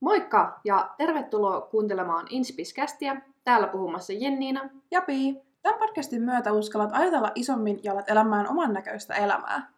Moikka ja tervetuloa kuuntelemaan Inspiskästiä. Täällä puhumassa Jenniina. Ja Pii. Tämän podcastin myötä uskallat ajatella isommin ja alat elämään oman näköistä elämää.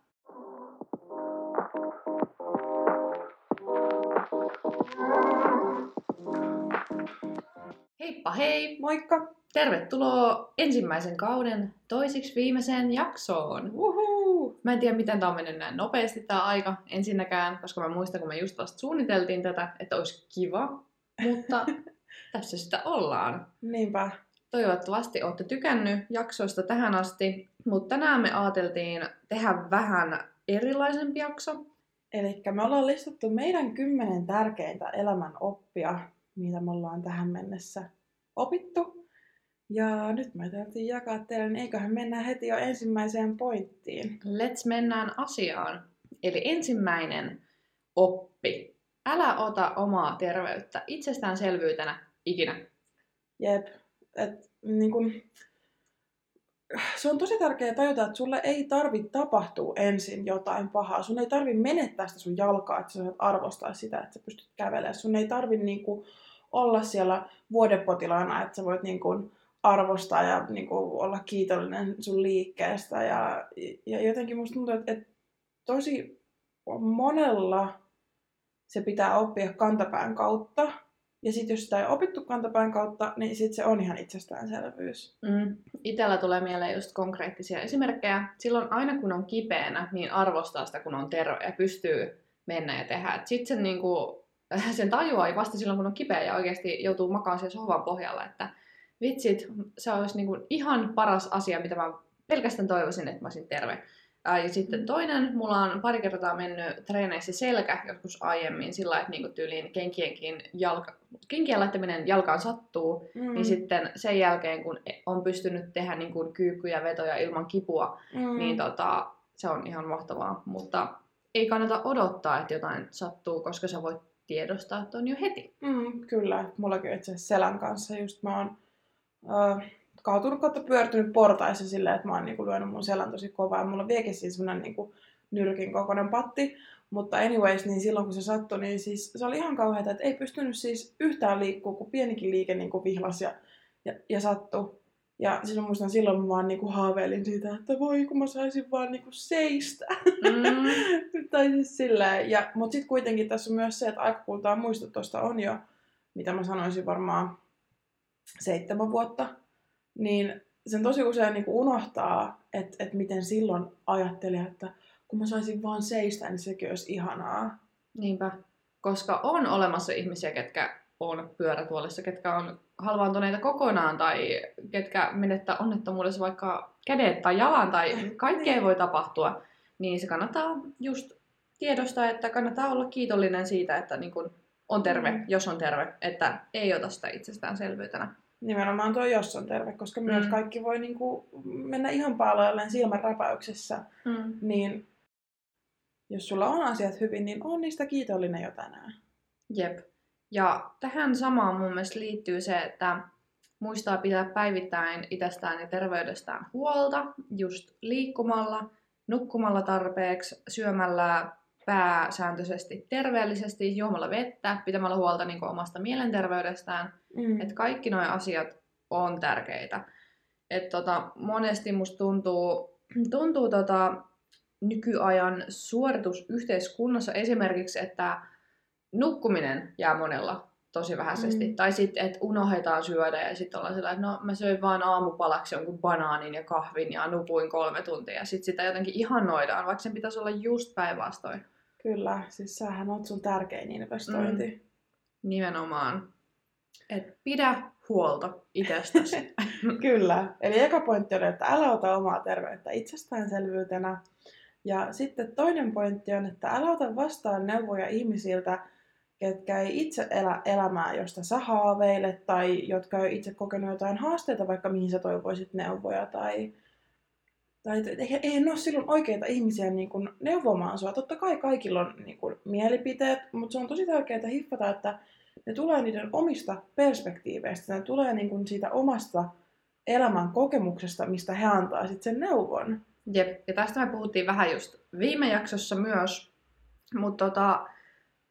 Heippa hei! Moikka! Tervetuloa ensimmäisen kauden toisiksi viimeiseen jaksoon. Uhu! Mä en tiedä, miten tämä on mennyt näin nopeasti tämä aika ensinnäkään, koska mä muistan, kun me just vasta suunniteltiin tätä, että olisi kiva, mutta tässä sitä ollaan. Niinpä. Toivottavasti olette tykännyt jaksoista tähän asti, mutta tänään me ajateltiin tehdä vähän erilaisempi jakso. Eli me ollaan listattu meidän kymmenen tärkeintä elämän oppia, mitä me ollaan tähän mennessä opittu. Ja nyt me täytyy jakaa teille, niin eiköhän mennä heti jo ensimmäiseen pointtiin. Let's mennään asiaan. Eli ensimmäinen oppi. Älä ota omaa terveyttä itsestäänselvyytenä ikinä. Jep. Et, niin kun, se on tosi tärkeää tajuta, että sulle ei tarvi tapahtua ensin jotain pahaa. Sun ei tarvi menettää sitä sun jalkaa, että sä saat arvostaa sitä, että sä pystyt kävelemään. Sun ei tarvi niin kun, olla siellä vuodepotilaana, että sä voit niin kun, arvostaa ja niin kuin, olla kiitollinen sun liikkeestä. Ja, ja jotenkin musta tuntuu, että, että tosi monella se pitää oppia kantapään kautta. Ja sitten jos sitä ei opittu kantapään kautta, niin sitten se on ihan itsestäänselvyys. Mm. Itellä tulee mieleen just konkreettisia esimerkkejä. Silloin aina kun on kipeänä, niin arvostaa sitä kun on terve ja pystyy mennä ja tehdä. Sitten sen, niinku, sen tajuaa vasta silloin kun on kipeä ja oikeasti joutuu makaamaan siellä sohvan pohjalla, että vitsit, se olisi niin kuin ihan paras asia, mitä mä pelkästään toivoisin, että mä olisin terve. Ja sitten toinen, mulla on pari kertaa mennyt treeneissä selkä joskus aiemmin sillä että niinku tyyliin kenkienkin jalka, kenkien laittaminen jalkaan sattuu, mm. niin sitten sen jälkeen kun on pystynyt tehdä niinku kyykkyjä vetoja ilman kipua, mm. niin tota, se on ihan mahtavaa. Mutta ei kannata odottaa, että jotain sattuu, koska sä voit tiedostaa että on jo heti. Mm, kyllä, mullakin itse asiassa selän kanssa just mä oon kaatunut kautta pyörtynyt portaissa silleen, että mä oon niinku lyönyt mun selän tosi kovaa. Ja mulla on vieläkin siis semmonen niinku nyrkin kokoinen patti. Mutta anyways, niin silloin kun se sattui, niin siis se oli ihan kauheata, että ei pystynyt siis yhtään liikkua, kun pienikin liike niinku vihlas ja, ja, ja sattui. Ja siis mä muistan silloin mä vaan niinku haaveilin siitä, että voi kun mä saisin vaan niinku seistä. Mm. tai siis silleen. Ja, mut sit kuitenkin tässä on myös se, että aika kultaa muistot tuosta on jo, mitä mä sanoisin varmaan seitsemän vuotta, niin sen tosi usein niin unohtaa, että, että miten silloin ajatteli, että kun mä saisin vaan seistä, niin sekin olisi ihanaa. Niinpä, koska on olemassa ihmisiä, ketkä on pyörätuolissa, ketkä on halvaantuneita kokonaan tai ketkä menettää onnettomuudessa vaikka kädet tai jalan tai kaikkea niin. voi tapahtua, niin se kannattaa just tiedostaa, että kannattaa olla kiitollinen siitä, että niin kun on terve, mm. jos on terve, että ei ota sitä itsestäänselvyytenä. Nimenomaan tuo jos on terve, koska mm. myös kaikki voi niinku mennä ihan paaloilleen silmän räpäyksessä. Mm. Niin jos sulla on asiat hyvin, niin on niistä kiitollinen jo tänään. Jep. Ja tähän samaan mun mielestä liittyy se, että muistaa pitää päivittäin itsestään ja terveydestään huolta just liikkumalla, nukkumalla tarpeeksi, syömällä pääsääntöisesti terveellisesti, juomalla vettä, pitämällä huolta niin kuin omasta mielenterveydestään. Mm. Että kaikki nuo asiat on tärkeitä. Et tota, monesti musta tuntuu, tuntuu tota, nykyajan suoritusyhteiskunnassa esimerkiksi, että nukkuminen jää monella tosi vähäisesti. Mm. Tai sitten, että unohdetaan syödä ja sitten ollaan sellainen, että no mä söin vaan aamupalaksi jonkun banaanin ja kahvin ja nukuin kolme tuntia. Ja sitten sitä jotenkin ihannoidaan, vaikka sen pitäisi olla just päinvastoin. Kyllä, siis sähän on sun tärkein investointi. Mm. Nimenomaan. Et pidä huolta itsestäsi. Kyllä. Eli eka pointti on, että älä ota omaa terveyttä itsestäänselvyytenä. Ja sitten toinen pointti on, että älä ota vastaan neuvoja ihmisiltä, ketkä ei itse elä elämää, josta sä haaveilet, tai jotka ei itse kokenut jotain haasteita, vaikka mihin sä toivoisit neuvoja, tai tai eihän ne ole silloin oikeita ihmisiä niin kuin neuvomaan sua. Totta kai kaikilla on niin kuin, mielipiteet, mutta se on tosi tärkeää hiffata, että ne tulee niiden omista perspektiiveistä. Ne tulee niin kuin, siitä omasta elämän kokemuksesta, mistä he antaa sitten sen neuvon. Jep, ja tästä me puhuttiin vähän just viime jaksossa myös, mutta tota,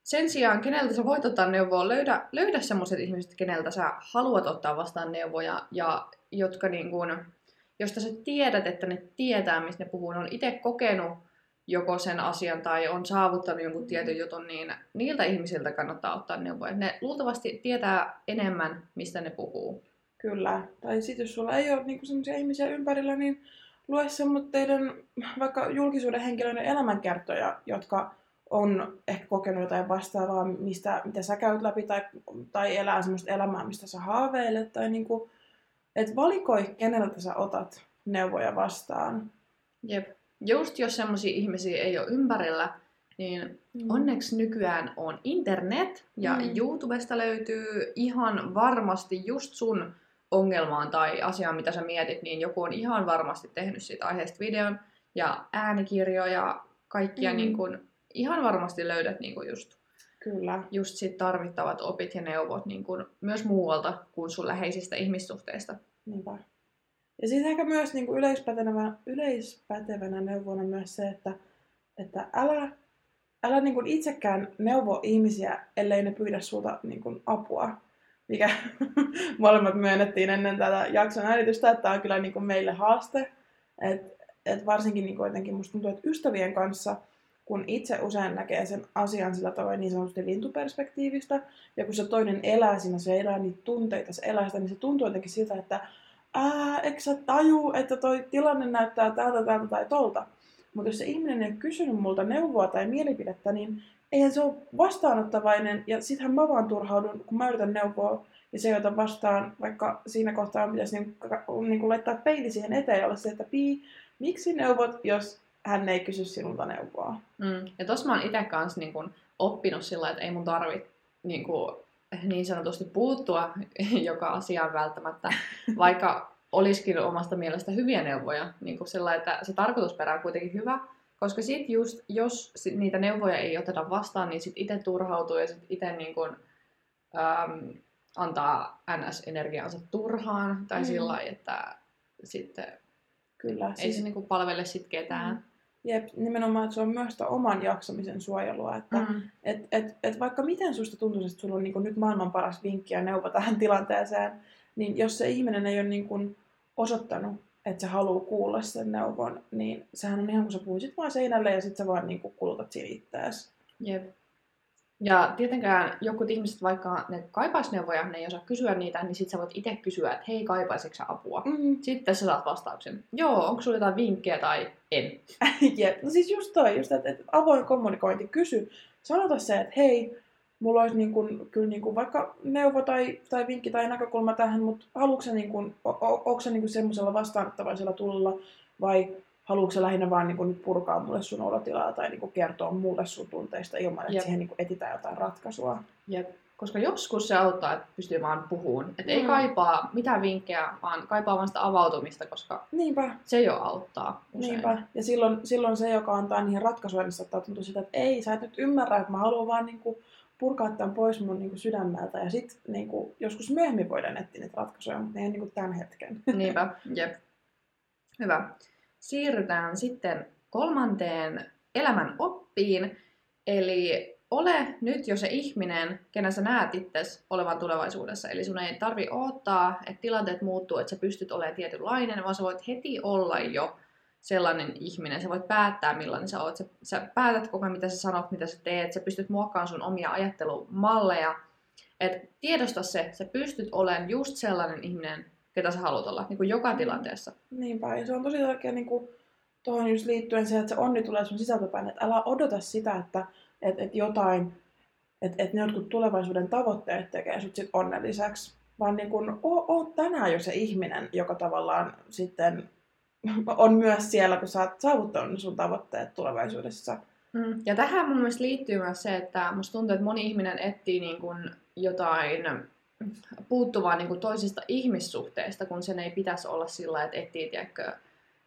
sen sijaan, keneltä sä voit ottaa neuvoa, löydä, löydä semmoiset ihmiset, keneltä sä haluat ottaa vastaan neuvoja ja jotka niin kun, josta sä tiedät, että ne tietää, mistä ne puhuu. Ne on itse kokenut joko sen asian tai on saavuttanut jonkun tietyn jutun, niin niiltä ihmisiltä kannattaa ottaa neuvoja. Ne luultavasti tietää enemmän, mistä ne puhuu. Kyllä. Tai sitten jos sulla ei ole niinku sellaisia ihmisiä ympärillä, niin lue teidän vaikka julkisuuden henkilöiden elämänkertoja, jotka on ehkä kokenut jotain vastaavaa, mistä, mitä sä käyt läpi, tai, tai elää semmoista elämää, mistä sä haaveilet, tai niinku, että valikoi, keneltä sä otat neuvoja vastaan. Jep. Just jos semmoisia ihmisiä ei ole ympärillä, niin mm. onneksi nykyään on internet, ja mm. YouTubesta löytyy ihan varmasti just sun ongelmaan tai asiaan, mitä sä mietit, niin joku on ihan varmasti tehnyt siitä aiheesta videon ja äänikirjoja, kaikkia mm. niin kun, ihan varmasti löydät niin kun just, Kyllä. just sit tarvittavat opit ja neuvot niin kun, myös muualta kuin sun läheisistä ihmissuhteista. Niinpä. Ja sitten ehkä myös niin kuin yleispätevänä, yleispätevänä neuvona myös se, että, että älä, älä niin kuin itsekään neuvo ihmisiä, ellei ne pyydä sulta niin kuin apua mikä molemmat myönnettiin ennen tätä jakson äänitystä, että tämä on kyllä niin kuin meille haaste. Et, et varsinkin niin kuin jotenkin musta tuntuu, että ystävien kanssa, kun itse usein näkee sen asian sillä tavoin niin sanotusti lintuperspektiivistä, ja kun se toinen elää siinä, se elää niitä tunteita, se elää sitä, niin se tuntuu jotenkin siltä, että ää, eikö sä taju, että toi tilanne näyttää tältä, tältä tai tolta. Mutta jos se ihminen ei kysynyt multa neuvoa tai mielipidettä, niin eihän se ole vastaanottavainen, ja sittenhän mä vaan turhaudun, kun mä yritän neuvoa, ja se, jota vastaan, vaikka siinä kohtaa pitäisi niin, niin kuin laittaa peili siihen eteen ja olla se, että pii, miksi neuvot, jos hän ei kysy sinulta neuvoa. Mm. Ja tossa mä oon itse kanssa niin kun, oppinut sillä, että ei mun tarvitse niin, niin sanotusti puuttua joka asiaan välttämättä, vaikka olisikin omasta mielestä hyviä neuvoja, niin kuin sillä, että se tarkoitusperä on kuitenkin hyvä, koska sit just, jos sit niitä neuvoja ei oteta vastaan, niin sit itse turhautuu ja sit itse niin kun, äm, antaa NS-energiaansa turhaan. Tai mm. sillä että sitten Kyllä, ei siis... se niin kuin palvele sit ketään. Mm. Jep, nimenomaan, että se on myös oman jaksamisen suojelua. Että mm. et, et, et vaikka miten susta tuntuu, että sulla on niin nyt maailman paras vinkki ja neuvo tähän tilanteeseen, niin jos se ihminen ei ole niin kuin osoittanut että se haluaa kuulla sen neuvon, niin sehän on ihan kuin sä puhuisit vaan seinälle ja sitten sä vaan niin kuin kulutat siinä itseäsi. Jep. Ja tietenkään jotkut ihmiset, vaikka ne kaipaisi neuvoja, ne ei osaa kysyä niitä, niin sitten sä voit itse kysyä, että hei, kaipaisitko sä apua? Mm. Sitten sä saat vastauksen. Joo, onko sulla jotain vinkkejä tai en? Jep, no siis just toi, just, että, että avoin kommunikointi, kysy. Sanota se, että hei, mulla olisi niin kuin, kyllä niin kuin vaikka neuvo tai, tai vinkki tai näkökulma tähän, mutta haluatko se, niin kuin, o, o, onko se niin semmoisella vastaanottavaisella tulla vai haluatko se lähinnä vaan niin kuin nyt purkaa mulle sun olotilaa tai niin kuin kertoa mulle sun tunteista ilman, että Jep. siihen niin kuin etsitään jotain ratkaisua. Jep. Koska joskus se auttaa, että pystyy vaan puhumaan. Että mm. ei kaipaa mitään vinkkejä, vaan kaipaa vaan sitä avautumista, koska Niinpä. se jo auttaa usein. Niinpä. Ja silloin, silloin se, joka antaa niihin ratkaisuja, niin saattaa tuntua sitä, että ei, sä et nyt ymmärrä, että mä haluan vaan niin kuin purkaa tämän pois mun niin kuin sydämeltä ja sitten niin kuin, joskus myöhemmin voidaan etsiä niitä ratkaisuja, mutta ei niin kuin tämän hetken. Niinpä, jep. Hyvä. Siirrytään sitten kolmanteen elämän oppiin, eli ole nyt jo se ihminen, kenen sä näet itse olevan tulevaisuudessa. Eli sun ei tarvi odottaa, että tilanteet muuttuu, että sä pystyt olemaan tietynlainen, vaan sä voit heti olla jo sellainen ihminen. Sä voit päättää, millainen sä oot. Sä, sä päätät koko ajan, mitä sä sanot, mitä sä teet. Sä pystyt muokkaamaan sun omia ajattelumalleja. Et tiedosta se, sä pystyt olemaan just sellainen ihminen, ketä sä haluat olla, niin kuin joka mm. tilanteessa. Niinpä, ja se on tosi tärkeää niin kuin, tuohon just liittyen se, että se onni tulee sun sisältöpäin, että älä odota sitä, että et, et jotain, että et ne jotkut tulevaisuuden tavoitteet tekee sut sit onnelliseksi, vaan niin kun, oo, oo tänään jo se ihminen, joka tavallaan sitten on myös siellä, kun sä oot saavuttanut sun tavoitteet tulevaisuudessa. Mm. Ja tähän mun mielestä liittyy myös se, että musta tuntuu, että moni ihminen etsii niin kuin jotain puuttuvaa niin kuin toisista ihmissuhteista, kun sen ei pitäisi olla sillä, että etsii, tiedätkö,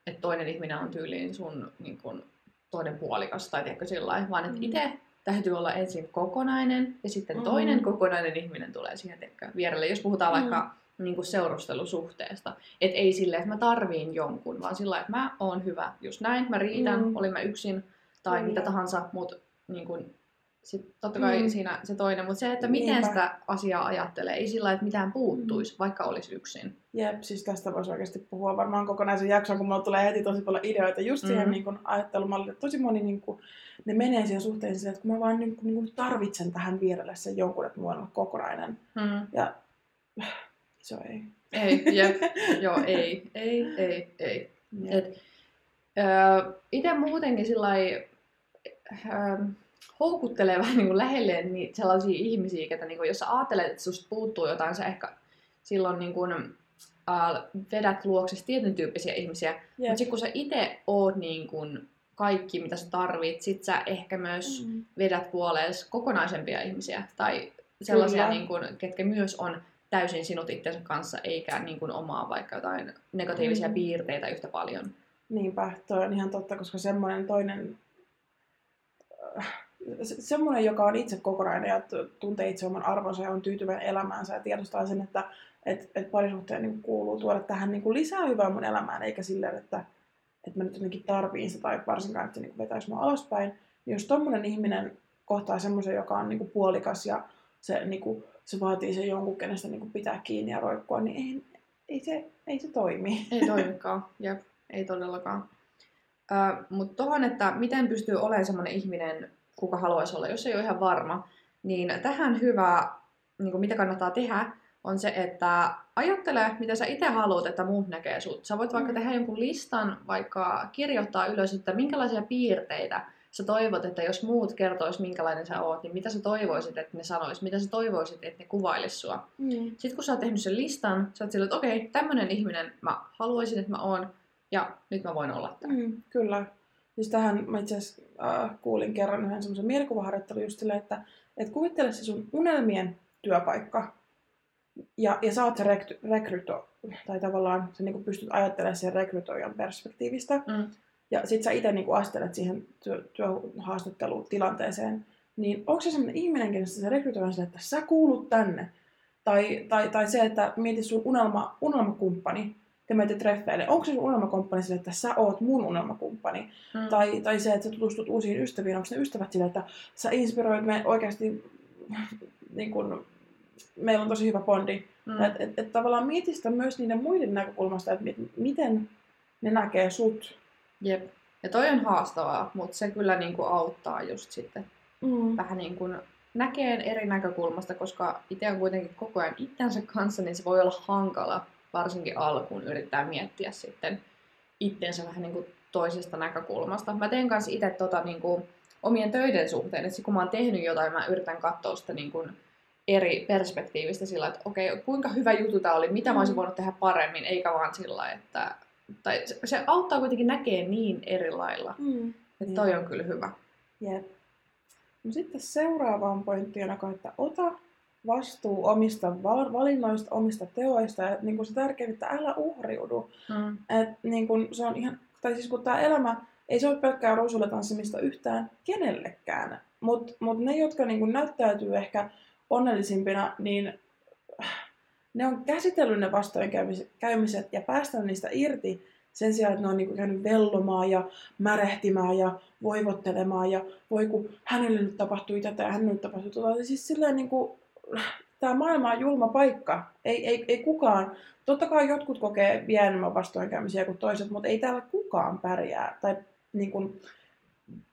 että toinen ihminen on tyyliin sun niin kuin, toinen puolikas tai tiedätkö sillä vaan että mm. itse täytyy olla ensin kokonainen ja sitten mm. toinen kokonainen ihminen tulee siihen tiedätkö, vierelle. Jos puhutaan mm. vaikka niin kuin seurustelusuhteesta. Että ei silleen, että mä tarviin jonkun, vaan sillä että mä oon hyvä just näin, mä riitän, mm. olin mä yksin tai mm. mitä tahansa, mutta niin kuin, Sitten totta kai Mm. siinä se toinen, mutta se, että miten Niinpä. sitä asiaa ajattelee, ei sillä että mitään puuttuisi, Mm. vaikka olisi yksin. Jep, siis tästä voisi oikeasti puhua varmaan kokonaisen jakson, kun mulla tulee heti tosi paljon ideoita just siihen Mm. niin kun, ajattelumallille. Tosi moni niin kun, ne menee siihen suhteen että kun mä vaan niin kun, niin kun tarvitsen tähän vierelle sen jonkun, että mulla on kokonainen. Mm. Ja se ei. Ei, jep, joo, ei, ei, ei, ei. Jep. Et, öö, itse muutenkin sillä öö, houkuttelee vähän niin kuin lähelle niin sellaisia ihmisiä, että niin kuin, jos sä ajattelet, että susta puuttuu jotain, sä ehkä silloin niin kuin, äh, vedät luoksesi tietyn tyyppisiä ihmisiä. Jep. Mutta sitten kun sä itse oot niin kuin kaikki, mitä sä tarvit, sit sä ehkä myös Mm. vedät puolees kokonaisempia ihmisiä. Tai sellaisia, Kyllä. niin kuin, ketkä myös on täysin sinut itsensä kanssa, eikä niin kuin omaa vaikka jotain negatiivisia Mm. piirteitä yhtä paljon. Niinpä, toi on ihan totta, koska semmoinen toinen, semmoinen, joka on itse kokonainen ja tuntee itse oman arvonsa ja on tyytyväinen elämäänsä ja tiedostaa sen, että et, et parisuhteen niin kuuluu tuoda tähän niin kuin lisää hyvää mun elämään, eikä silleen, että, että mä nyt jotenkin tarviin sitä tai varsinkaan, että se niin vetäisi mua alaspäin. Niin jos tommonen ihminen kohtaa semmoisen, joka on niin kuin puolikas ja se, niin kuin, se vaatii sen jonkun, kenestä niin kuin pitää kiinni ja roikkua, niin ei, ei, se, ei se toimi. Ei toimikaan, jep, ei todellakaan. Mutta tuohon, että miten pystyy olemaan sellainen ihminen, kuka haluaisi olla, jos ei ole ihan varma, niin tähän hyvä, niin kuin mitä kannattaa tehdä, on se, että ajattele, mitä sä itse haluat, että muut näkee sut. Sä voit vaikka Mm. tehdä jonkun listan, vaikka kirjoittaa ylös, että minkälaisia piirteitä sä toivot, että jos muut kertois, minkälainen sä oot, niin mitä sä toivoisit, että ne sanois, mitä sä toivoisit, että ne kuvailis sua. Mm. Sitten kun sä oot tehnyt sen listan, sä oot silleen, että okei, tämmönen ihminen mä haluaisin, että mä oon, ja nyt mä voin olla tää. Mm, kyllä. Siis tähän mä itse asiassa äh, kuulin kerran yhden semmoisen mielikuvaharjoittelun just silleen, että et kuvittele se sun unelmien työpaikka. Ja, ja sä oot se rekry, rekryto, tai tavallaan sä niinku pystyt ajattelemaan sen rekrytoijan perspektiivistä. Mm. Ja sit sä itse niinku astelet siihen työ, työhaastattelutilanteeseen. Niin onko se semmoinen ihminen, kenestä se rekrytoija on silleen, että sä kuulut tänne? Tai, tai, tai se, että mieti sun unelma, unelmakumppani, te menette treffeille. Onko se sun unelmakumppani sille, että sä oot mun unelmakumppani? Mm. Tai, tai se, että sä tutustut uusiin ystäviin. Onko ne ystävät sille, että sä inspiroit me oikeasti, niin kun, meillä on tosi hyvä bondi. Mm. Että et, et tavallaan mieti sitä myös niiden muiden näkökulmasta, että mit, miten ne näkee sut. Jep. Ja toi on haastavaa, mutta se kyllä niinku auttaa just sitten Mm. vähän niin kuin näkee eri näkökulmasta, koska itse on kuitenkin koko ajan itsensä kanssa, niin se voi olla hankala, varsinkin alkuun yrittää miettiä sitten itsensä vähän niin kuin toisesta näkökulmasta. Mä teen kanssa itse tota niin kuin omien töiden suhteen, että kun mä oon tehnyt jotain, mä yritän katsoa sitä niin kuin eri perspektiivistä sillä, että okei, kuinka hyvä juttu tää oli, mitä mä olisin Mm. voinut tehdä paremmin, eikä vaan sillä, että tai se, se auttaa kuitenkin näkee niin eri lailla. Mm. Että toi on kyllä hyvä. Jep. No sitten seuraavaan pointtiin että ota vastuu omista val- valinnoista, omista teoista ja niin kuin se tärkein, että älä uhriudu. Mm. Et, niin kuin, se on ihan, tai siis kun tämä elämä, ei se ole pelkkää ruusulle tanssimista yhtään kenellekään. Mutta mut ne, jotka niin kuin näyttäytyy ehkä onnellisimpina, niin ne on käsitellyt ne vastoinkäymiset ja päästänyt niistä irti sen sijaan, että ne on niin käynyt vellomaan ja märehtimään ja voivottelemaan ja voi kun hänelle nyt tapahtui tätä ja hänelle nyt tapahtui tota. Siis silleen niin kuin, tämä maailma on julma paikka. Ei, ei, ei kukaan, totta kai jotkut kokee vielä enemmän vastoinkäymisiä kuin toiset, mutta ei täällä kukaan pärjää tai niin kuin,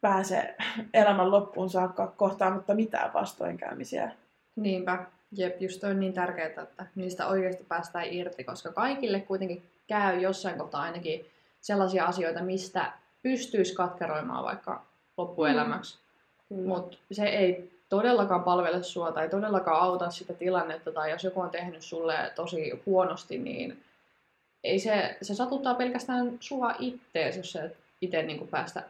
pääse elämän loppuun saakka kohtaamatta mitään vastoinkäymisiä. Niinpä. Jep, just on niin tärkeää, että niistä oikeasti päästään irti, koska kaikille kuitenkin käy jossain kohtaa ainakin sellaisia asioita, mistä pystyisi katkeroimaan vaikka loppuelämäksi. Kyllä. Mutta se ei todellakaan palvele sua tai todellakaan auta sitä tilannetta, tai jos joku on tehnyt sulle tosi huonosti, niin ei se, se satuttaa pelkästään sua ittees, jos sä et itse niin päästä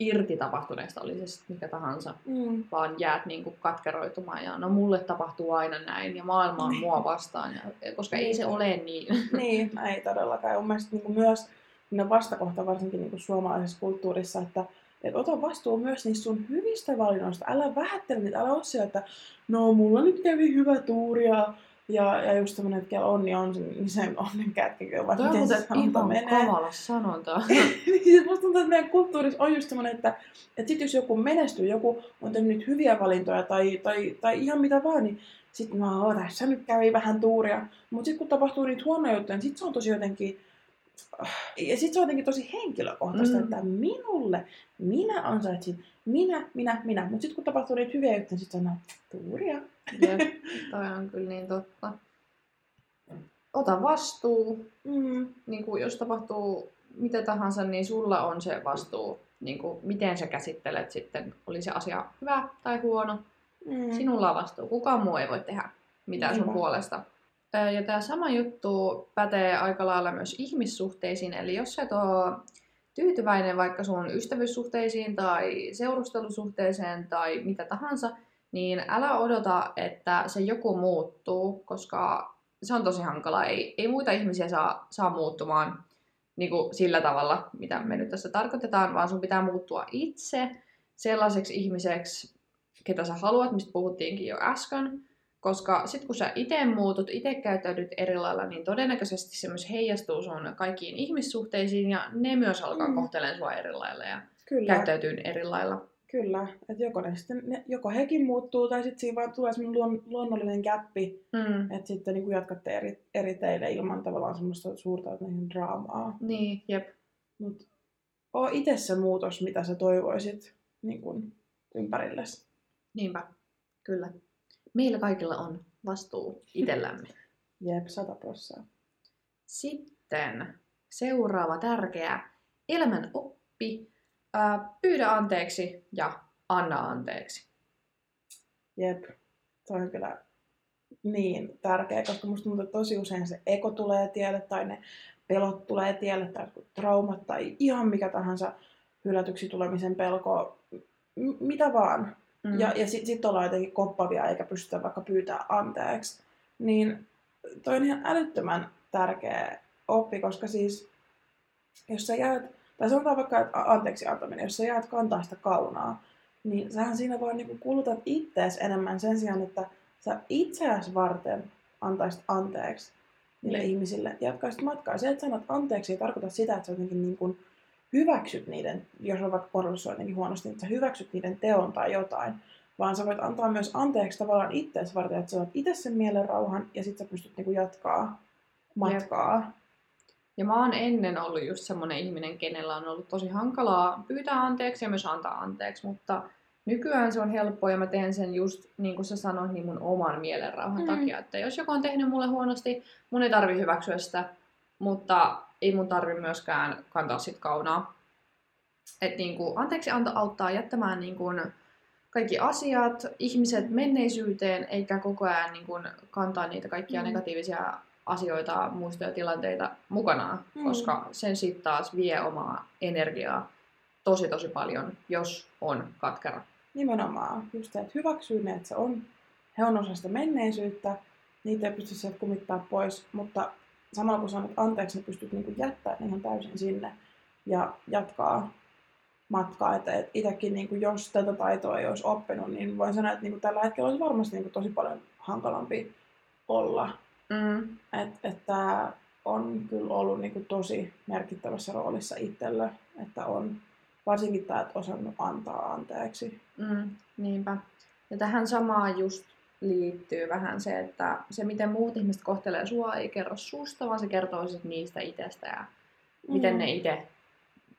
irti tapahtuneesta, oli se sitten mikä tahansa Mm. vaan jäät niin kuin katkeroitumaan ja no mulle tapahtuu aina näin ja maailma on mua vastaan, ja, koska ei se ole niin. niin, ei todellakaan. Mun mielestä niin myös niin vastakohta varsinkin niin suomalaisessa kulttuurissa, että et ota vastuu myös niistä sun hyvistä valinnoista. Älä vähättele niitä, älä ole siellä, että no mulla nyt kävi hyvä tuuri ja Ja, ja just semmoinen, että kellä onni on, niin sen onnen kätkeköön, vai Toi on miten se sanonta menee. kamala sanonta. niin siis musta tuntuu, että meidän kulttuurissa on just semmoinen, että, että sit jos joku menestyy, joku on tehnyt nyt hyviä valintoja tai, tai, tai ihan mitä vaan, niin sitten mä oon, tässä nyt kävi vähän tuuria. Mutta sitten kun tapahtuu niitä huonoja juttuja, niin sitten se on tosi jotenkin, ja sitten se on jotenkin tosi henkilökohtaista, Mm. että minulle, minä ansaitsin, minä, minä, minä. Mutta sitten kun tapahtuu niitä hyviä juttuja, sitten on tuuria. Jep, toi on kyllä niin totta. Ota vastuu. Mm. Niin kuin jos tapahtuu mitä tahansa, niin sulla on se vastuu. Niin kuin miten sä käsittelet sitten, oli se asia hyvä tai huono. Mm. Sinulla on vastuu. Kukaan muu ei voi tehdä mitään sun Niinpä. puolesta. Ja tämä sama juttu pätee aika lailla myös ihmissuhteisiin. Eli jos et ole tyytyväinen vaikka sun ystävyyssuhteisiin tai seurustelusuhteeseen tai mitä tahansa, niin älä odota, että se joku muuttuu, koska se on tosi hankala. Ei, ei muita ihmisiä saa, saa muuttumaan niin kuin sillä tavalla, mitä me nyt tässä tarkoitetaan, vaan sun pitää muuttua itse sellaiseksi ihmiseksi, ketä sä haluat, mistä puhuttiinkin jo äsken. Koska sitten kun sä itse muutut, itse käyttäydyt eri lailla, niin todennäköisesti se myös heijastuu sun kaikkiin ihmissuhteisiin ja ne myös alkaa Mm. kohtelemaan sua eri lailla ja Kyllä. käyttäytyy eri lailla. Kyllä, että joko, ne sitten, ne, joko hekin muuttuu tai sitten siinä vaan tulee semmoinen luon, luonnollinen käppi, Mm. että sitten niin jatkatte eri, eri teille ilman tavallaan semmoista suurta draamaa. Niin, jep. Mutta oo itse se muutos, mitä sä toivoisit niin ympärillesi. Niinpä, kyllä. Meillä kaikilla on vastuu itsellämme. Jep, sata prossaa. Sitten seuraava tärkeä elämän oppi. Ää, pyydä anteeksi ja anna anteeksi. Jep, toi on kyllä niin tärkeä, koska musta tuntuu, että tosi usein se eko tulee tielle tai ne pelot tulee tielle tai traumat tai ihan mikä tahansa hylätyksi tulemisen pelko, m- mitä vaan. Mm. Ja, ja sitten sit ollaan jotenkin koppavia eikä pystytä vaikka pyytää anteeksi. Niin toi on ihan älyttömän tärkeä oppi, koska siis jos sä jäät, tai sanotaan vaikka, että anteeksi antaminen, jos sä jäät kantaa sitä kaunaa, niin sähän siinä vaan niinku kulutat ittees enemmän sen sijaan, että sä itseäsi varten antaisit anteeksi niille Niin. ihmisille ja jatkaisit matkaa. Se, että sanot anteeksi, ei tarkoita sitä, että sä jotenkin niin kuin hyväksyt niiden, jos on vaikka kohdallisuus jotenkin huonosti, niin että sä hyväksyt niiden teon tai jotain, vaan sä voit antaa myös anteeksi tavallaan itseäsi varten, että sä oot itse sen mielen rauhan ja sit sä pystyt niinku jatkaa matkaa. Ja mä oon ennen ollut just semmonen ihminen, kenellä on ollut tosi hankalaa pyytää anteeksi ja myös antaa anteeksi, mutta nykyään se on helppoa ja mä teen sen just niin kuin sä sanoit, niin mun oman mielenrauhan Mm. takia. Että jos joku on tehnyt mulle huonosti, mun ei tarvi hyväksyä sitä, mutta ei mun tarvi myöskään kantaa sit kaunaa. Et niin kuin, anteeksi anto auttaa jättämään niin kuin kaikki asiat, ihmiset menneisyyteen, eikä koko ajan niin kuin kantaa niitä kaikkia Mm. negatiivisia asioita, muistoja, tilanteita mukanaan, Mm. koska sen sitten taas vie omaa energiaa tosi tosi paljon, jos on katkera. Nimenomaan. Just että hyväksyy ne, että se on, he on osa sitä menneisyyttä, niitä ei pysty sieltä kumittaa pois, mutta samalla kun sanot anteeksi, niin pystyt niinku jättämään ihan täysin sinne ja jatkaa matkaa. Että et itsekin, niinku, jos tätä taitoa ei olisi oppinut, niin voin sanoa, että niinku, tällä hetkellä olisi varmasti niinku, tosi paljon hankalampi olla. Mm. Että et tämä on kyllä ollut niinku, tosi merkittävässä roolissa itselle, että on varsinkin tämä, että osannut antaa anteeksi. Mm, niinpä. Ja tähän samaan just liittyy vähän se, että se miten muut ihmiset kohtelee sua ei kerro susta, vaan se kertoo sit niistä itsestä ja miten Mm. ne itse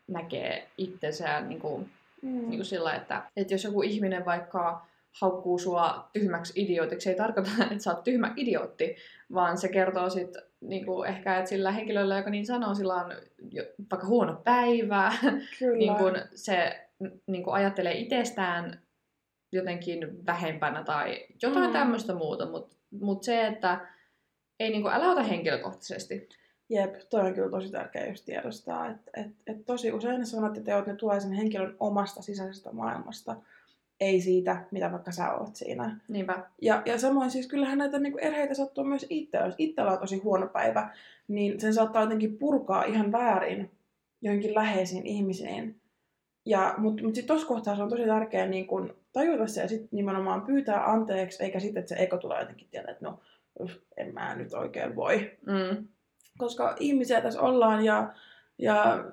näkee itsensä niin kuin, Mm. niin kuin sillä, että, että jos joku ihminen vaikka haukkuu sua tyhmäksi idiotiksi, ei tarkoita, että sä oot tyhmä idiootti, vaan se kertoo sit niin kuin ehkä, että sillä henkilöllä, joka niin sanoo, sillä on jo, vaikka huono päivä, niin kun se niin kun ajattelee itsestään jotenkin vähempänä tai jotain Mm. mm. tämmöistä muuta, mutta mut se, että ei niin kun, älä ota henkilökohtaisesti. Jep, toi on kyllä tosi tärkeä just tiedostaa, että et, et tosi usein ne sanat ja teot, ne tulee sen henkilön omasta sisäisestä maailmasta, ei siitä, mitä vaikka sä oot siinä. Niinpä. Ja, ja samoin siis kyllähän näitä niinku erheitä sattuu myös itse. Jos itsellä on tosi huono päivä, niin sen saattaa jotenkin purkaa ihan väärin johonkin läheisiin ihmisiin. Ja, mutta mut sitten tuossa kohtaa se on tosi tärkeää niin kun tajuta se ja sitten nimenomaan pyytää anteeksi, eikä sitten, että se eko tulee jotenkin tietää, että no en mä nyt oikein voi. Mm. Koska ihmisiä tässä ollaan ja, ja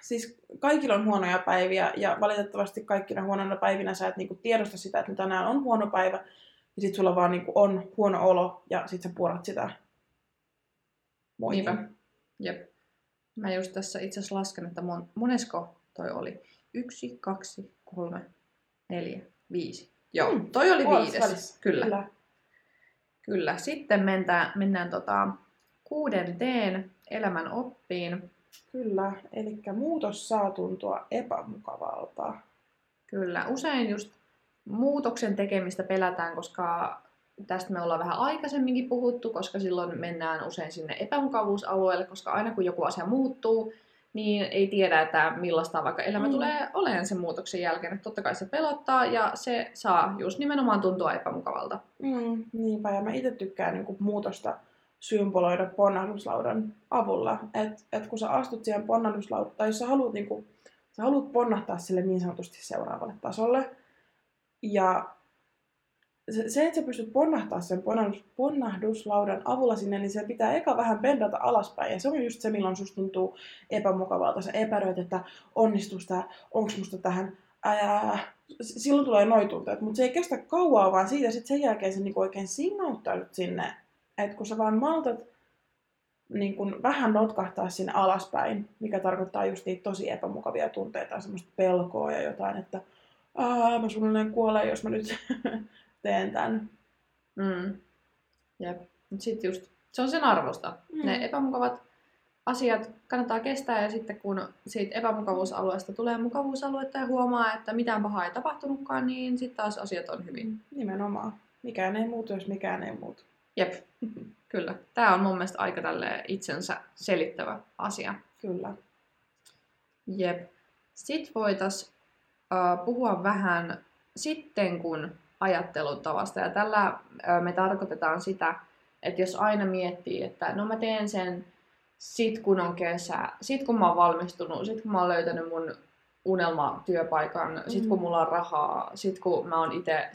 siis kaikilla on huonoja päiviä ja valitettavasti kaikkina huonoina päivinä sä et niinku tiedosta sitä, että tänään on huono päivä ja sit sulla vaan niinku on huono olo ja sit sä purat sitä. Niinpä. Jep. Mä just tässä itse asiassa lasken, että mon, monesko toi oli. Yksi, kaksi, kolme, neljä, viisi. Joo, Mm, toi oli viides. välissä. Kyllä. Kyllä. Kyllä. Sitten mennään, mennään tota, kuudenteen elämän oppiin. Kyllä, eli muutos saa tuntua epämukavalta. Kyllä. Usein just muutoksen tekemistä pelätään, koska tästä me ollaan vähän aikaisemminkin puhuttu, koska silloin mennään usein sinne epämukavuusalueelle, koska aina kun joku asia muuttuu, niin ei tiedä, että millaista vaikka elämä Mm. tulee olemaan sen muutoksen jälkeen. Että totta kai se pelottaa ja se saa just nimenomaan tuntua epämukavalta. Mm, niinpä, ja mä itse tykkään niin muutosta symboloida ponnahduslaudan avulla. Että et kun sä astut siihen ponnahduslaudan, tai jos sä haluat, niin kuin, sä haluat ponnahtaa sille niin sanotusti seuraavalle tasolle, ja se, että sä pystyt ponnahtaa sen ponnahdus, ponnahduslaudan avulla sinne, niin se pitää eka vähän pendata alaspäin. Ja se on just se, milloin susta tuntuu epämukavalta. Sä epäröit, että onnistus tää, onks musta tähän, ää, silloin tulee noi tunteet, mutta se ei kestä kauaa, vaan siitä sitten sen jälkeen sä niinku oikein sinnauttaudut sinne, että kun sä vaan maltat niin kun vähän notkahtaa sinne alaspäin, mikä tarkoittaa just niitä tosi epämukavia tunteita semmoista pelkoa ja jotain, että Aa, mä suunnilleen kuolen, jos mä nyt teen tämän. Mm. Jep. Mut sit just, se on sen arvosta. Mm. Mm. Ne epämukavat asiat kannattaa kestää ja sitten kun siitä epämukavuusalueesta tulee mukavuusaluetta ja huomaa, että mitään pahaa ei tapahtunutkaan, niin sitten taas asiat on hyvin. Nimenomaan. Mikään ei muutu, jos mikään ei muutu. Jep, kyllä. Tämä on mun mielestä aika tälle itsensä selittävä asia. Kyllä. Jep. Sitten voitaisiin uh, puhua vähän sitten kun ajattelutavasta. Ja tällä me tarkoitetaan sitä, että jos aina miettii, että no mä teen sen sit kun on kesä, sit kun mä oon valmistunut, sit kun mä oon löytänyt mun unelmatyöpaikan, mm. sit kun mulla on rahaa, sit kun mä oon itse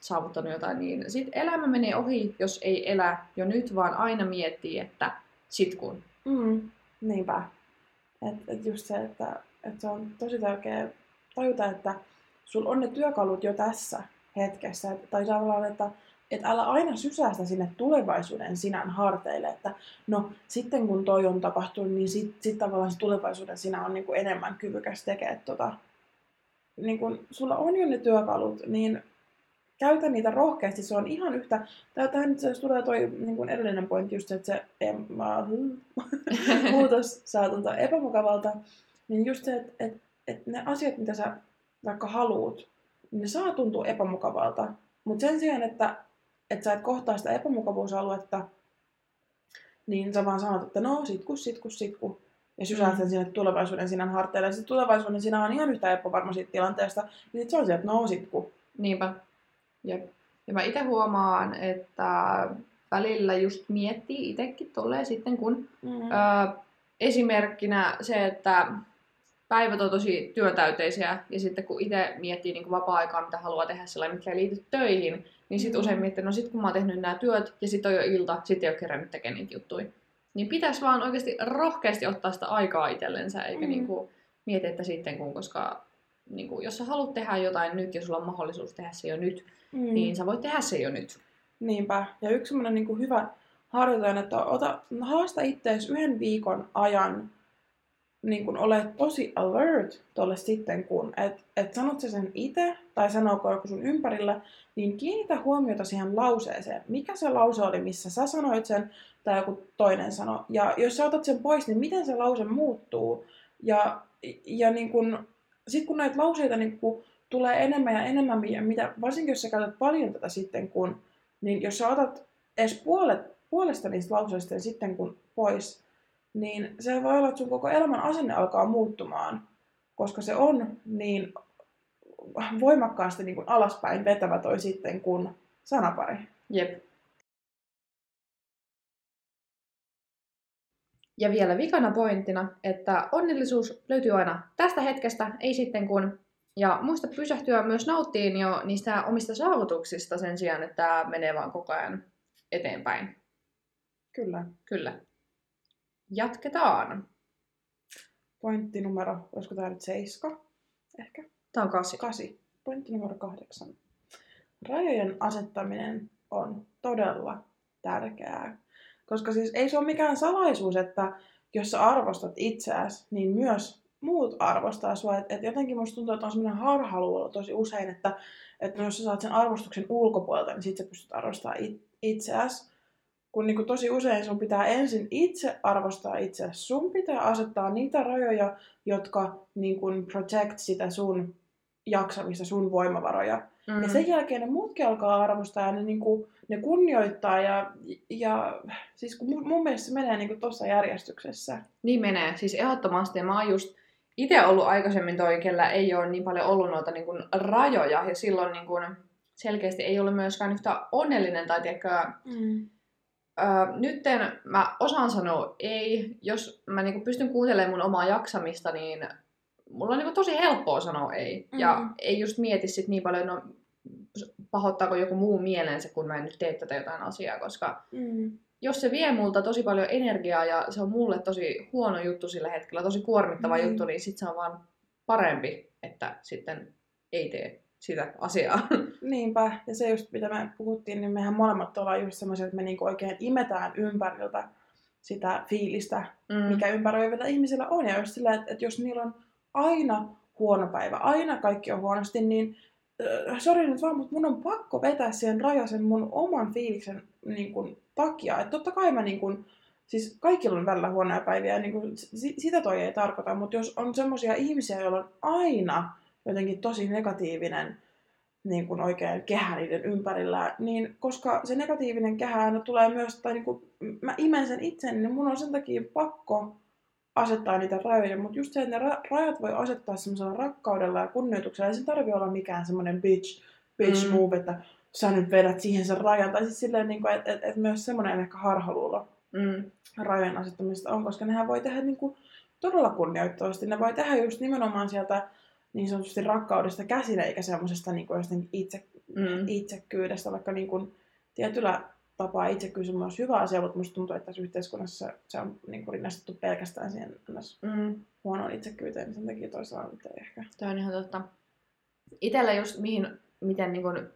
saavuttanut jotain, niin sit elämä menee ohi, jos ei elä jo nyt, vaan aina miettii, että sit kun. Mm, niinpä. Et, et just se, että et se on tosi tärkeää tajuta, että sulla on ne työkalut jo tässä hetkessä. Et, tai tavallaan, että et älä aina sysää sitä sinne tulevaisuuden sinän harteille, että no sitten kun toi on tapahtunut, niin sitten sit tavallaan se tulevaisuuden sinä on niinku enemmän kyvykäs tekemään tota. Niin kun sulla on jo ne työkalut, niin käytä niitä rohkeasti. Se on ihan yhtä, tähän itse asiassa tulee toi niin kuin edellinen pointti just se, että se em, muutos saa epämukavalta. Niin just se, että, että, että ne asiat, mitä sä vaikka haluut, niin ne saa tuntua epämukavalta. Mutta sen sijaan, että, että sä et kohtaa sitä epämukavuusaluetta, niin sä vaan sanot, että no sitku, sitku, sitku. Ja sysäät sen sinne tulevaisuuden sinän harteille. Ja sitten tulevaisuuden sinä on ihan yhtä epävarma siitä tilanteesta. Ja sit se on se, että no sitku. Niinpä. Jep. Ja mä itse huomaan, että välillä just miettii itsekin tolleen sitten, kun Mm. ö, esimerkkinä se, että päivät on tosi työtäyteisiä ja sitten kun itse miettii niin kuin vapaa-aikaa, mitä haluaa tehdä sellainen, mitkä ei liity töihin, niin sitten Mm. usein miettii, no sit kun mä oon tehnyt nämä työt ja sitten on jo ilta, sitten ei ole kerännyt tekemään niitä juttuja. Niin pitäisi vaan oikeasti rohkeasti ottaa sitä aikaa itsellensä, eikä Mm. niin kuin mieti, että sitten kun, koska niin kuin, jos sä haluat tehdä jotain nyt ja sulla on mahdollisuus tehdä se jo nyt, Mm. niin sä voit tehdä se jo nyt. Niinpä. Ja yksi semmoinen niin hyvä harjoitus on, että ota, haasta itseäsi yhden viikon ajan niin kun olet tosi alert tuolle sitten kun, että et sanot sä sen itse tai sanooko joku sun ympärillä, niin kiinnitä huomiota siihen lauseeseen. Mikä se lause oli, missä sä sanoit sen tai joku toinen sano. Ja jos sä otat sen pois, niin miten se lause muuttuu. Ja, ja niin kun, sit kun näitä lauseita niin kun tulee enemmän ja enemmän, ja mitä, varsinkin jos sä käytät paljon tätä sitten kun, niin jos sä otat edes puolet, puolesta niistä lauseista ja sitten kun pois, niin se voi olla, että sun koko elämän asenne alkaa muuttumaan, koska se on niin voimakkaasti niin kuin alaspäin vetävä toi sitten kun sanapari. Jep. Ja vielä vikana pointtina, että onnellisuus löytyy aina tästä hetkestä, ei sitten kun. Ja muista pysähtyä myös nauttiin jo niistä omista saavutuksista sen sijaan, että menee vaan koko ajan eteenpäin. Kyllä. Kyllä. Jatketaan. Pointti numero, olisiko tämä nyt seiska? Ehkä? Tämä on kasi. Kasi. Pointti numero kahdeksan. Rajojen asettaminen on todella tärkeää. Koska siis ei se ole mikään salaisuus, että jos sä arvostat itseäsi, niin myös muut arvostaa sua. Et, et jotenkin musta tuntuu, että on semmoinen harhaluulo tosi usein, että, että jos sä saat sen arvostuksen ulkopuolelta, niin sit sä pystyt arvostamaan it, itseäsi. Kun niin kuin tosi usein sun pitää ensin itse arvostaa itseäsi. Sun pitää asettaa niitä rajoja, jotka niin kuin protect sitä sun jaksamista, sun voimavaroja. Mm. Ja sen jälkeen ne muutkin alkaa arvostaa ja ne, niin kuin, ne kunnioittaa. Ja, ja siis kun mun, mun mielestä se menee niin tuossa järjestyksessä. Niin menee. Siis ehdottomasti. Ja mä oon just itse ollut aikaisemmin toi, kellä ei ole niin paljon ollut noita niin kuin rajoja. Ja silloin niin kuin selkeästi ei ole myöskään yhtä onnellinen tai tiedätkö, Mm. Öö, nytten mä osaan sanoa ei. Jos mä niinku pystyn kuuntelemaan mun omaa jaksamista, niin mulla on niinku tosi helppoa sanoa ei. Mm. Ja Mhm. ei just mieti sit niin paljon, no, pahoittaako joku muu mielensä, kun mä en nyt tee tätä jotain asiaa, koska Mm. jos se vie multa tosi paljon energiaa ja se on mulle tosi huono juttu sillä hetkellä, tosi kuormittava Mm. juttu, niin sit se on vaan parempi, että sitten ei tee sitä asiaa. Niinpä, ja se just mitä me puhuttiin, niin mehän molemmat ollaan just semmoisia, että me niinku oikein imetään ympäriltä sitä fiilistä, Mm. mikä ympäröivillä ihmisillä on. Ja just sillä, että, että jos niillä on aina huono päivä, aina kaikki on huonosti, niin äh, sori nyt vaan, mutta mun on pakko vetää siihen raja sen mun oman fiiliksen niin kuin, takia. Että totta kai mä niin kuin, siis kaikilla on välillä huonoja päiviä, niin kuin, si- sitä toi ei tarkoita, mutta jos on semmoisia ihmisiä, joilla on aina jotenkin tosi negatiivinen niin kuin oikein kehä niiden ympärillä, niin koska se negatiivinen kehä aina tulee myös, tai niin kuin, mä imen sen itseni, niin mun on sen takia pakko asettaa niitä rajoja, mutta just se, että ne ra- rajat voi asettaa semmoisella rakkaudella ja kunnioituksella, ei se tarvi olla mikään semmoinen bitch, bitch Mm. move, että sä nyt vedät siihen sen rajan, tai siis silleen, niin kuin, että, että, että myös semmoinen ehkä harhaluulo Mm. rajojen asettamisesta on, koska nehän voi tehdä niin kuin todella kunnioittavasti. Ne voi tehdä just nimenomaan sieltä niin sanotusti rakkaudesta käsin, eikä semmoisesta niin kuin itse, Mm. itsekkyydestä, vaikka niin kuin tietyllä tapaa itsekkyys on myös hyvä asia, mutta musta tuntuu, että tässä yhteiskunnassa se, on niin kuin rinnastettu pelkästään siihen. Mm. huonoon itsekkyyteen, niin sen takia toisaalta nyt ei ehkä. Tämä on ihan totta. Itellä just mihin, miten niin kun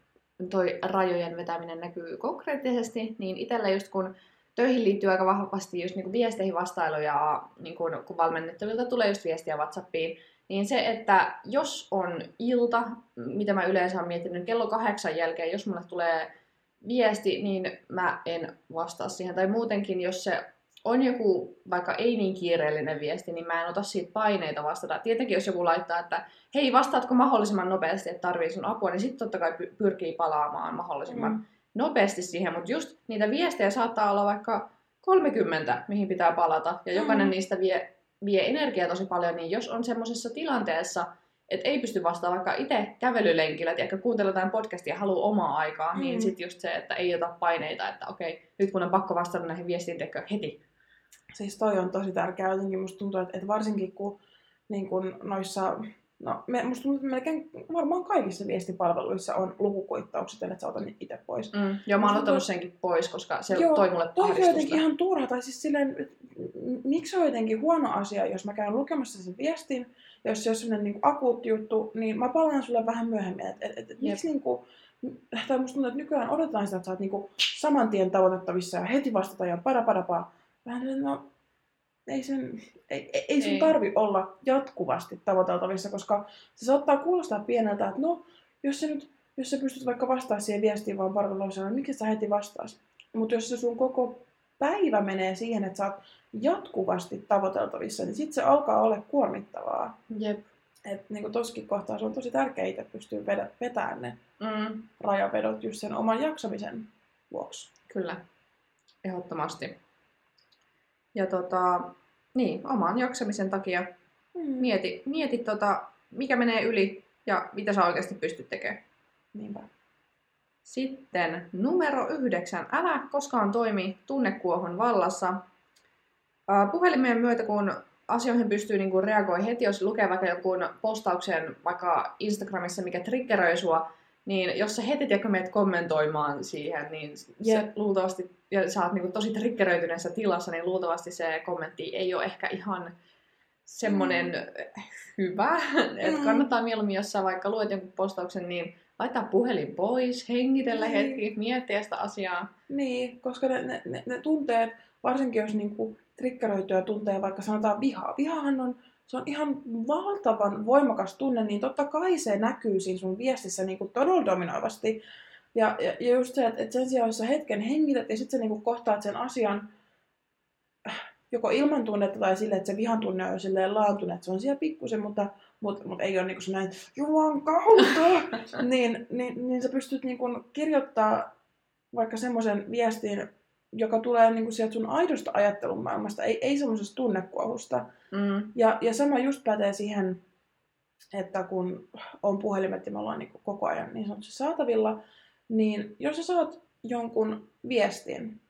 toi rajojen vetäminen näkyy konkreettisesti, niin itellä just kun töihin liittyy aika vahvasti just niin viesteihin vastailu ja niin kun, kun valmennettavilta tulee just viestiä Whatsappiin, niin se, että jos on ilta, mitä mä yleensä olen miettinyt, kello kahdeksan jälkeen, jos mulle tulee viesti, niin mä en vastaa siihen. Tai muutenkin, jos se on joku vaikka ei niin kiireellinen viesti, niin mä en ota siitä paineita vastata. Tietenkin jos joku laittaa, että hei, vastaatko mahdollisimman nopeasti, että tarvii sun apua, niin sitten totta kai py- pyrkii palaamaan mahdollisimman mm. nopeasti siihen. Mutta just niitä viestejä saattaa olla vaikka 30, mihin pitää palata, ja jokainen Mm. niistä vie, vie energiaa tosi paljon, niin jos on semmoisessa tilanteessa, että ei pysty vastaamaan vaikka itse kävelylenkillä, että ehkä kuuntelee jotain podcastia ja haluaa omaa aikaa, mm. niin Mm. sitten just se, että ei ota paineita, että okei, nyt kun on pakko vastata näihin viestiin, tekö heti. Siis toi on tosi tärkeää. Jotenkin musta tuntuu, että, että varsinkin kun niin kun noissa, no me, musta tuntuu, että melkein varmaan kaikissa viestipalveluissa on lukukuittaukset, että sä otan itse pois. Mm. Joo, mä oon ottanut tuntuu- senkin pois, koska se Joo, toi mulle Toi on jotenkin ihan turha, tai siis silleen, että miksi se on jotenkin huono asia, jos mä käyn lukemassa sen viestin, ja jos se on sellainen niin akuutti juttu, niin mä palaan sulle vähän myöhemmin. Et, et, et, et miksi niin kuin, tai musta tuntuu, että nykyään odotetaan sitä, että sä oot niin kuin saman tien tavoitettavissa ja heti vastata ja para para para. Vähän no, ei sen, ei, ei- sun Ei. tarvi olla jatkuvasti tavoiteltavissa, koska se saattaa kuulostaa pieneltä, että no, jos sä nyt, jos sä pystyt vaikka vastaamaan siihen viestiin vaan parilla lausella, niin miksi sä heti vastaas? Mutta jos se sun koko päivä menee siihen, että sä oot jatkuvasti tavoiteltavissa, niin sitten se alkaa olla kuormittavaa. Jep. Et niin toskin kohtaa se on tosi tärkeää itse pystyä vedä, vetämään ne Mm. rajavedot just sen oman jaksamisen vuoksi. Kyllä, ehdottomasti. Ja tota, niin, oman jaksamisen takia Mm. mieti, mieti tota, mikä menee yli ja mitä sä oikeasti pystyt tekemään. Niinpä. Sitten numero yhdeksän. Älä koskaan toimi tunnekuohon vallassa. Ää, Puhelimien myötä, kun asioihin pystyy niinku reagoimaan heti, jos lukee vaikka jonkun postauksen vaikka Instagramissa, mikä triggeröi sua, niin jos sä heti tiedätkö, meet kommentoimaan siihen, niin se luultavasti, ja sä oot niinku tosi triggeröityneessä tilassa, niin luultavasti se kommentti ei ole ehkä ihan semmonen hyvä. että Mm. kannattaa mieluummin, jos sä vaikka luet jonkun postauksen, niin laittaa puhelin pois, hengitellä Niin. hetki, miettiä sitä asiaa. Niin, koska ne, ne, ne, ne tunteet, varsinkin jos niinku triggeröityä tuntee vaikka sanotaan vihaa. Vihahan on, se on ihan valtavan voimakas tunne, niin totta kai se näkyy siinä sun viestissä niinku todella dominoivasti. Ja, ja, ja just se, että, että sen sijaan, jos sä hetken hengität ja sitten sä niinku kohtaat sen asian äh, joko ilman tunnetta tai sille, että se vihan tunne on silleen laantunut, että se on siellä pikkusen, mutta, mutta, mutta ei ole niinku semmoinen, juman kautta, niin, niin, niin sä pystyt niinku kirjoittaa vaikka semmoisen viestin, joka tulee niinku sieltä sun aidosta ajattelun maailmasta, ei, ei semmoisesta tunnekuohusta. Mm. Ja, ja sama just pätee siihen, että kun on puhelimet ja me ollaan niinku koko ajan niin sanotusti saatavilla, niin jos sä saat jonkun viestin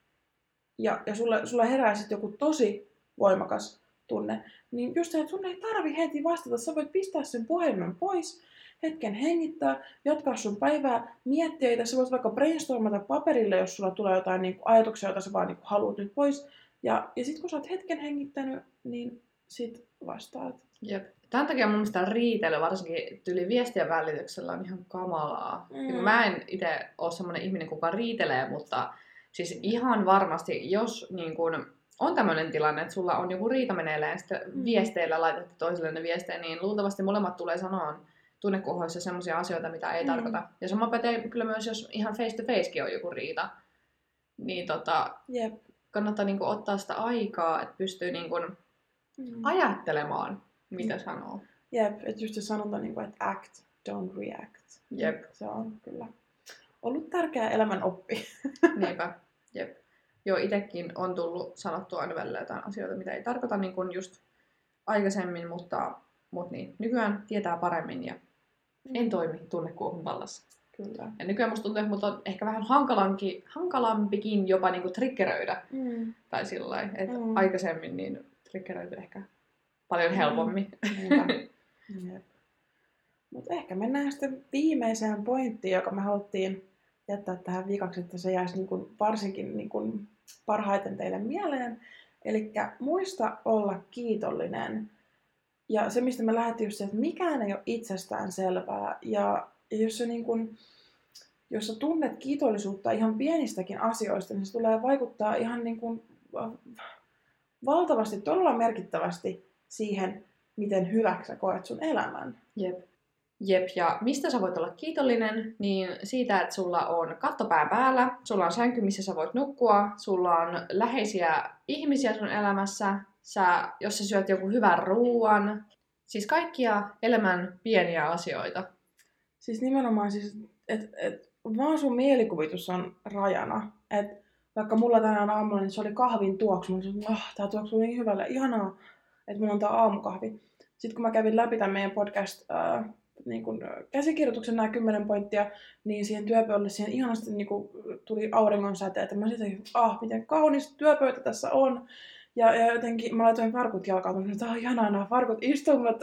ja, ja sulle, sulle herää sitten joku tosi voimakas tunne, niin just se, että sun ei tarvi heti vastata. Sä voit pistää sen puhelimen pois, hetken hengittää, jatkaa sun päivää, miettiä, että sä voit vaikka brainstormata paperille, jos sulla tulee jotain niin kuin, ajatuksia, joita sä vaan niin kuin, haluat nyt pois. Ja, ja sitten kun sä oot hetken hengittänyt, niin sit vastaat. Jep. Tämän takia mun mielestä riitely, varsinkin tyyli viestien välityksellä, on ihan kamalaa. Mm. Mm. Mä en itse ole semmoinen ihminen, kuka riitelee, mutta siis ihan varmasti, jos niin kun, on tämmöinen tilanne, että sulla on joku riita meneillään ja sitten Mm. viesteillä laitatte toiselle viestejä, niin luultavasti molemmat tulee sanoa tunnekuhoissa semmoisia asioita, mitä ei Mm. mm. tarkoita. Ja sama pätee kyllä myös, jos ihan face to facekin on joku riita. Niin tota, Jep. kannattaa niinku ottaa sitä aikaa, että pystyy niinku Mm. ajattelemaan, mitä sanoo. Jep, että just se sanonta, niin kuin, että act, don't react. Jep. Se on kyllä ollut tärkeä elämän oppi. Niinpä, jep. Joo, itekin on tullut sanottua aina välillä jotain asioita, mitä ei tarkoita niin kuin just aikaisemmin, mutta, mutta niin, nykyään tietää paremmin ja en toimi tunnekuohun vallassa. Kyllä. Ja nykyään musta tuntuu, että mut on ehkä vähän hankalampi, hankalampikin jopa niin kuin triggeröidä Mm. tai sillä että Mm. aikaisemmin niin triggeröity ehkä paljon Mm. helpommin. Jep. Mutta ehkä mennään sitten viimeiseen pointtiin, joka me haluttiin jättää tähän viikaksi, että se jäisi niin kuin varsinkin niin kuin parhaiten teille mieleen. Eli muista olla kiitollinen. Ja se, mistä me lähdettiin just se, että mikään ei ole itsestään selvää. Ja jos, se niin kuin, jos sä tunnet kiitollisuutta ihan pienistäkin asioista, niin se tulee vaikuttaa ihan niin kuin äh, valtavasti, todella merkittävästi siihen, miten hyväksi sä koet sun elämän. Jep. Jep, ja mistä sä voit olla kiitollinen, niin siitä, että sulla on kattopää päällä, sulla on sänky, missä sä voit nukkua, sulla on läheisiä ihmisiä sun elämässä, sä, jos sä syöt joku hyvän ruoan, siis kaikkia elämän pieniä asioita. Siis nimenomaan, siis, että et, vaan sun mielikuvitus on rajana. Et vaikka mulla tänään aamulla, niin se oli kahvin tuoksu. Mä sanoin, ah, tää tuoksuu niin hyvälle, ihanaa, että mulla on tää aamukahvi. Sitten kun mä kävin läpi tämän meidän podcast äh, niin kun, äh, käsikirjoituksen nämä kymmenen pointtia, niin siihen työpöydälle siihen ihanasti niin kun, tuli auringon säteet. Mä sitten, ah, miten kaunis työpöytä tässä on. Ja, ja jotenkin mä laitoin farkut jalkaan, että ah, ihanaa nämä farkut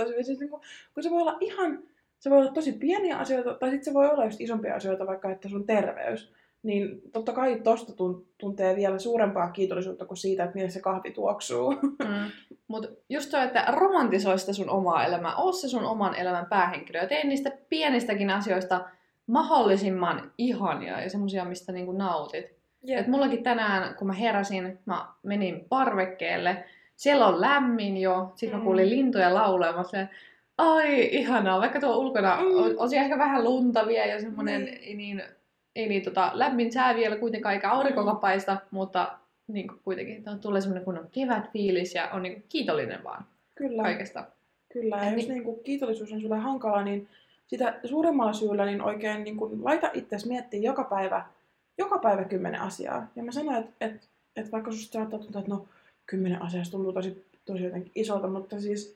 hyvin. Siis, niin kun, kun se voi olla ihan se voi olla tosi pieniä asioita, tai sitten se voi olla just isompia asioita, vaikka että sun terveys. Niin totta kai tosta tun- tuntee vielä suurempaa kiitollisuutta kuin siitä, että miltä se kahvi tuoksuu. Mm. Mutta just toi, että romantisoi sitä sun omaa elämää, oo se sun oman elämän päähenkilö ja tee niistä pienistäkin asioista mahdollisimman ihania ja semmosia, mistä niinku nautit. Et mullakin tänään, kun mä heräsin, mä menin parvekkeelle, siellä on lämmin jo, sitten mä Mm. kuulin lintuja olin, ai ihanaa, vaikka tuo ulkona Mm. on, on siellä ehkä vähän lunta vielä ja semmonen Niin. ei niin, ei niin tota, lämmin sää vielä kuitenkaan eikä aurinkokaan paista, mutta niin kuin kuitenkin tulee semmoinen kunnon kevätfiilis ja on niin kuin kiitollinen vaan Kyllä, kaikesta. kyllä. Ja Et jos niin- niin kuin kiitollisuus on sulle hankala, niin sitä suuremmalla syyllä niin oikein niin kuin laita itsesi miettiä joka päivä, joka päivä kymmenen asiaa. Ja mä sanoin, että, että, että vaikka susta saattaa tuntua, että no kymmenen asiasta tuntuu tosi, tosi jotenkin isolta, mutta siis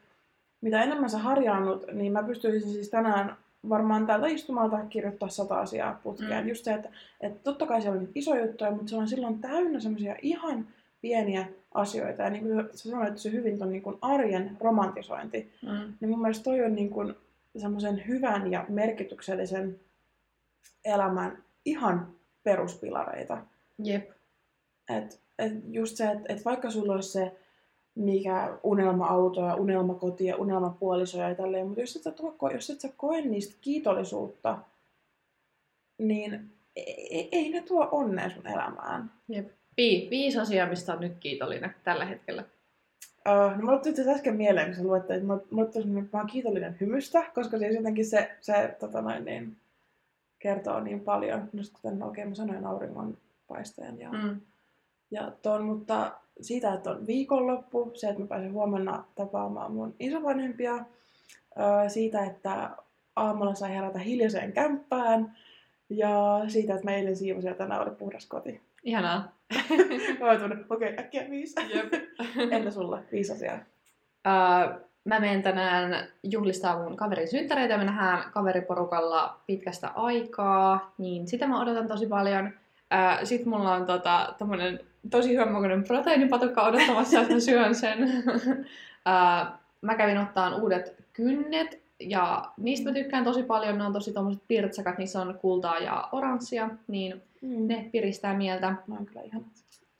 mitä enemmän sä harjaannut, niin mä pystyisin siis tänään varmaan täältä istumalta kirjoittaa sata asiaa putkeen. Mm. Just se, että, että totta kai siellä on isoja juttuja, mutta se on silloin täynnä semmoisia ihan pieniä asioita. Ja niin kuin sä sanoit, että se hyvin on niin kuin arjen romantisointi. Mm. Niin mun mielestä toi on niin kuin semmoisen hyvän ja merkityksellisen elämän ihan peruspilareita. Jep. Et, et just se, että et vaikka sulla olisi se mikä unelma-auto ja unelmakoti ja unelmapuoliso ja tälleen, mutta jos et, sä tuo, jos et sä koe niistä kiitollisuutta, niin ei, ei ne tuo onnea sun elämään. Jep. Vi, viisi asiaa, mistä on nyt kiitollinen tällä hetkellä. Uh, no mulle tuli äsken mieleen, kun sä luette, että mulle tuli mä oon kiitollinen hymystä, koska siis jotenkin se, se tota noin, niin, kertoo niin paljon. Just kuten oikein mä sanoin auringon paisteen ja, mm. ja ton, mutta siitä, että on viikonloppu, se, että mä pääsen huomenna tapaamaan mun isovanhempia, siitä, että aamulla sai herätä hiljaiseen kämppään, ja siitä, että mä eilen siivosin ja tänään oli puhdas koti. Ihanaa. mä okei, okay, äkkiä viisi. Jep. Entä sulle? Viisi asiaa. Uh, mä menen tänään juhlistaa mun kaverin synttäreitä ja me nähdään kaveriporukalla pitkästä aikaa, niin sitä mä odotan tosi paljon. Sitten mulla on tota, tosi hyvän proteiinipatukka odottamassa, että mä syön sen. uh, mä kävin ottaan uudet kynnet ja niistä mä tykkään tosi paljon, ne on tosi tommoset pirtsakat, niissä on kultaa ja oranssia, niin mm. ne piristää mieltä. Ne on kyllä ihanat.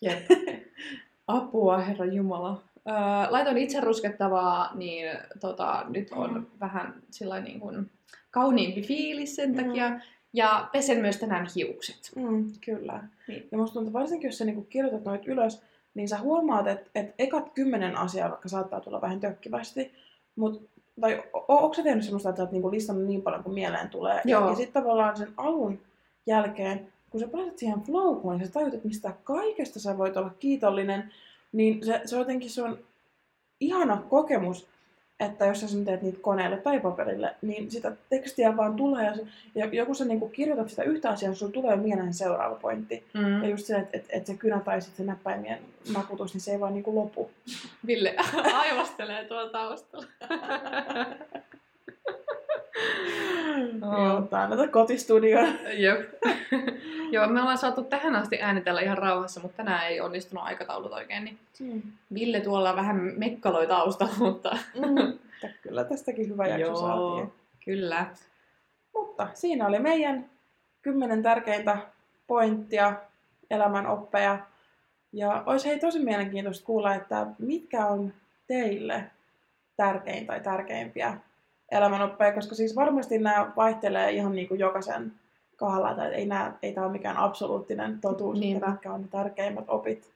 Jep. Apua, herra Jumala. Öö, laitoin itse ruskettavaa, niin tota, nyt on mm. vähän sillä niin kuin kauniimpi fiilis sen mm. takia. Ja pesen myös tänään hiukset. Mm, kyllä. Niin. Ja musta tuntuu, varsinkin jos sä niinku kirjoitat noit ylös, niin sä huomaat, että et ekat kymmenen asiaa vaikka saattaa tulla vähän tökkivästi, mutta tai onko sä tehnyt semmoista, että sä oot niinku listannut niin paljon kuin mieleen tulee? Joo. Ja, ja sitten tavallaan sen alun jälkeen, kun sä pääset siihen flowkuun, niin sä tajut, että mistä kaikesta sä voit olla kiitollinen, niin se, se on jotenkin se on ihana kokemus, että jos sä teet niitä koneelle tai paperille, niin sitä tekstiä vaan tulee, ja, ja joku sä niin kirjoitat sitä yhtä asiaa, sulla tulee mieleen seuraava pointti. Mm. Ja just se, että et, et se kynä tai sitten se näppäimien nakutus, niin se ei vaan niin kuin lopu. Ville aivastelee tuolla taustalla. Joo, tää on kotistudio. Jep. Joo, me ollaan saatu tähän asti äänitellä ihan rauhassa, mutta tänään ei onnistunut aikataulut oikein. Niin mm. Ville tuolla vähän mekkaloi taustalla, mutta... Mm. Kyllä tästäkin hyvä jakso Joo, saatiin. kyllä. Mutta siinä oli meidän kymmenen tärkeintä pointtia, elämän oppeja. Ja olisi hei tosi mielenkiintoista kuulla, että mitkä on teille tärkein tai tärkeimpiä elämänoppeja, koska siis varmasti nämä vaihtelee ihan niin kuin jokaisen kohdalla, että ei, nämä, ei tämä ole mikään absoluuttinen totuus, Niinpä. että mitkä on ne tärkeimmät opit.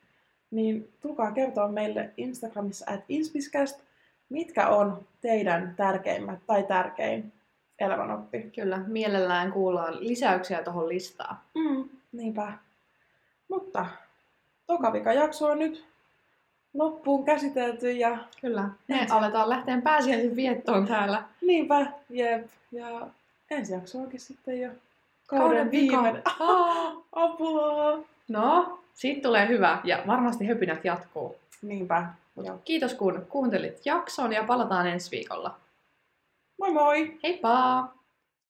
Niin tulkaa kertoa meille Instagramissa at inspiscast, mitkä on teidän tärkeimmät tai tärkein elämänoppi. Kyllä, mielellään kuullaan lisäyksiä tuohon listaan. Mm, niinpä. Mutta toka vika jakso on nyt loppuun käsitelty ja... Kyllä, me ensi... aletaan lähteä pääsiäisen viettoon täällä. Niinpä, jep. Ja ensi jakso onkin sitten jo kauden, kauden viimeinen. Apua! No, siitä tulee hyvä ja varmasti höpinät jatkuu. Niinpä. Ja. Kiitos kun kuuntelit jakson ja palataan ensi viikolla. Moi moi! Heippa!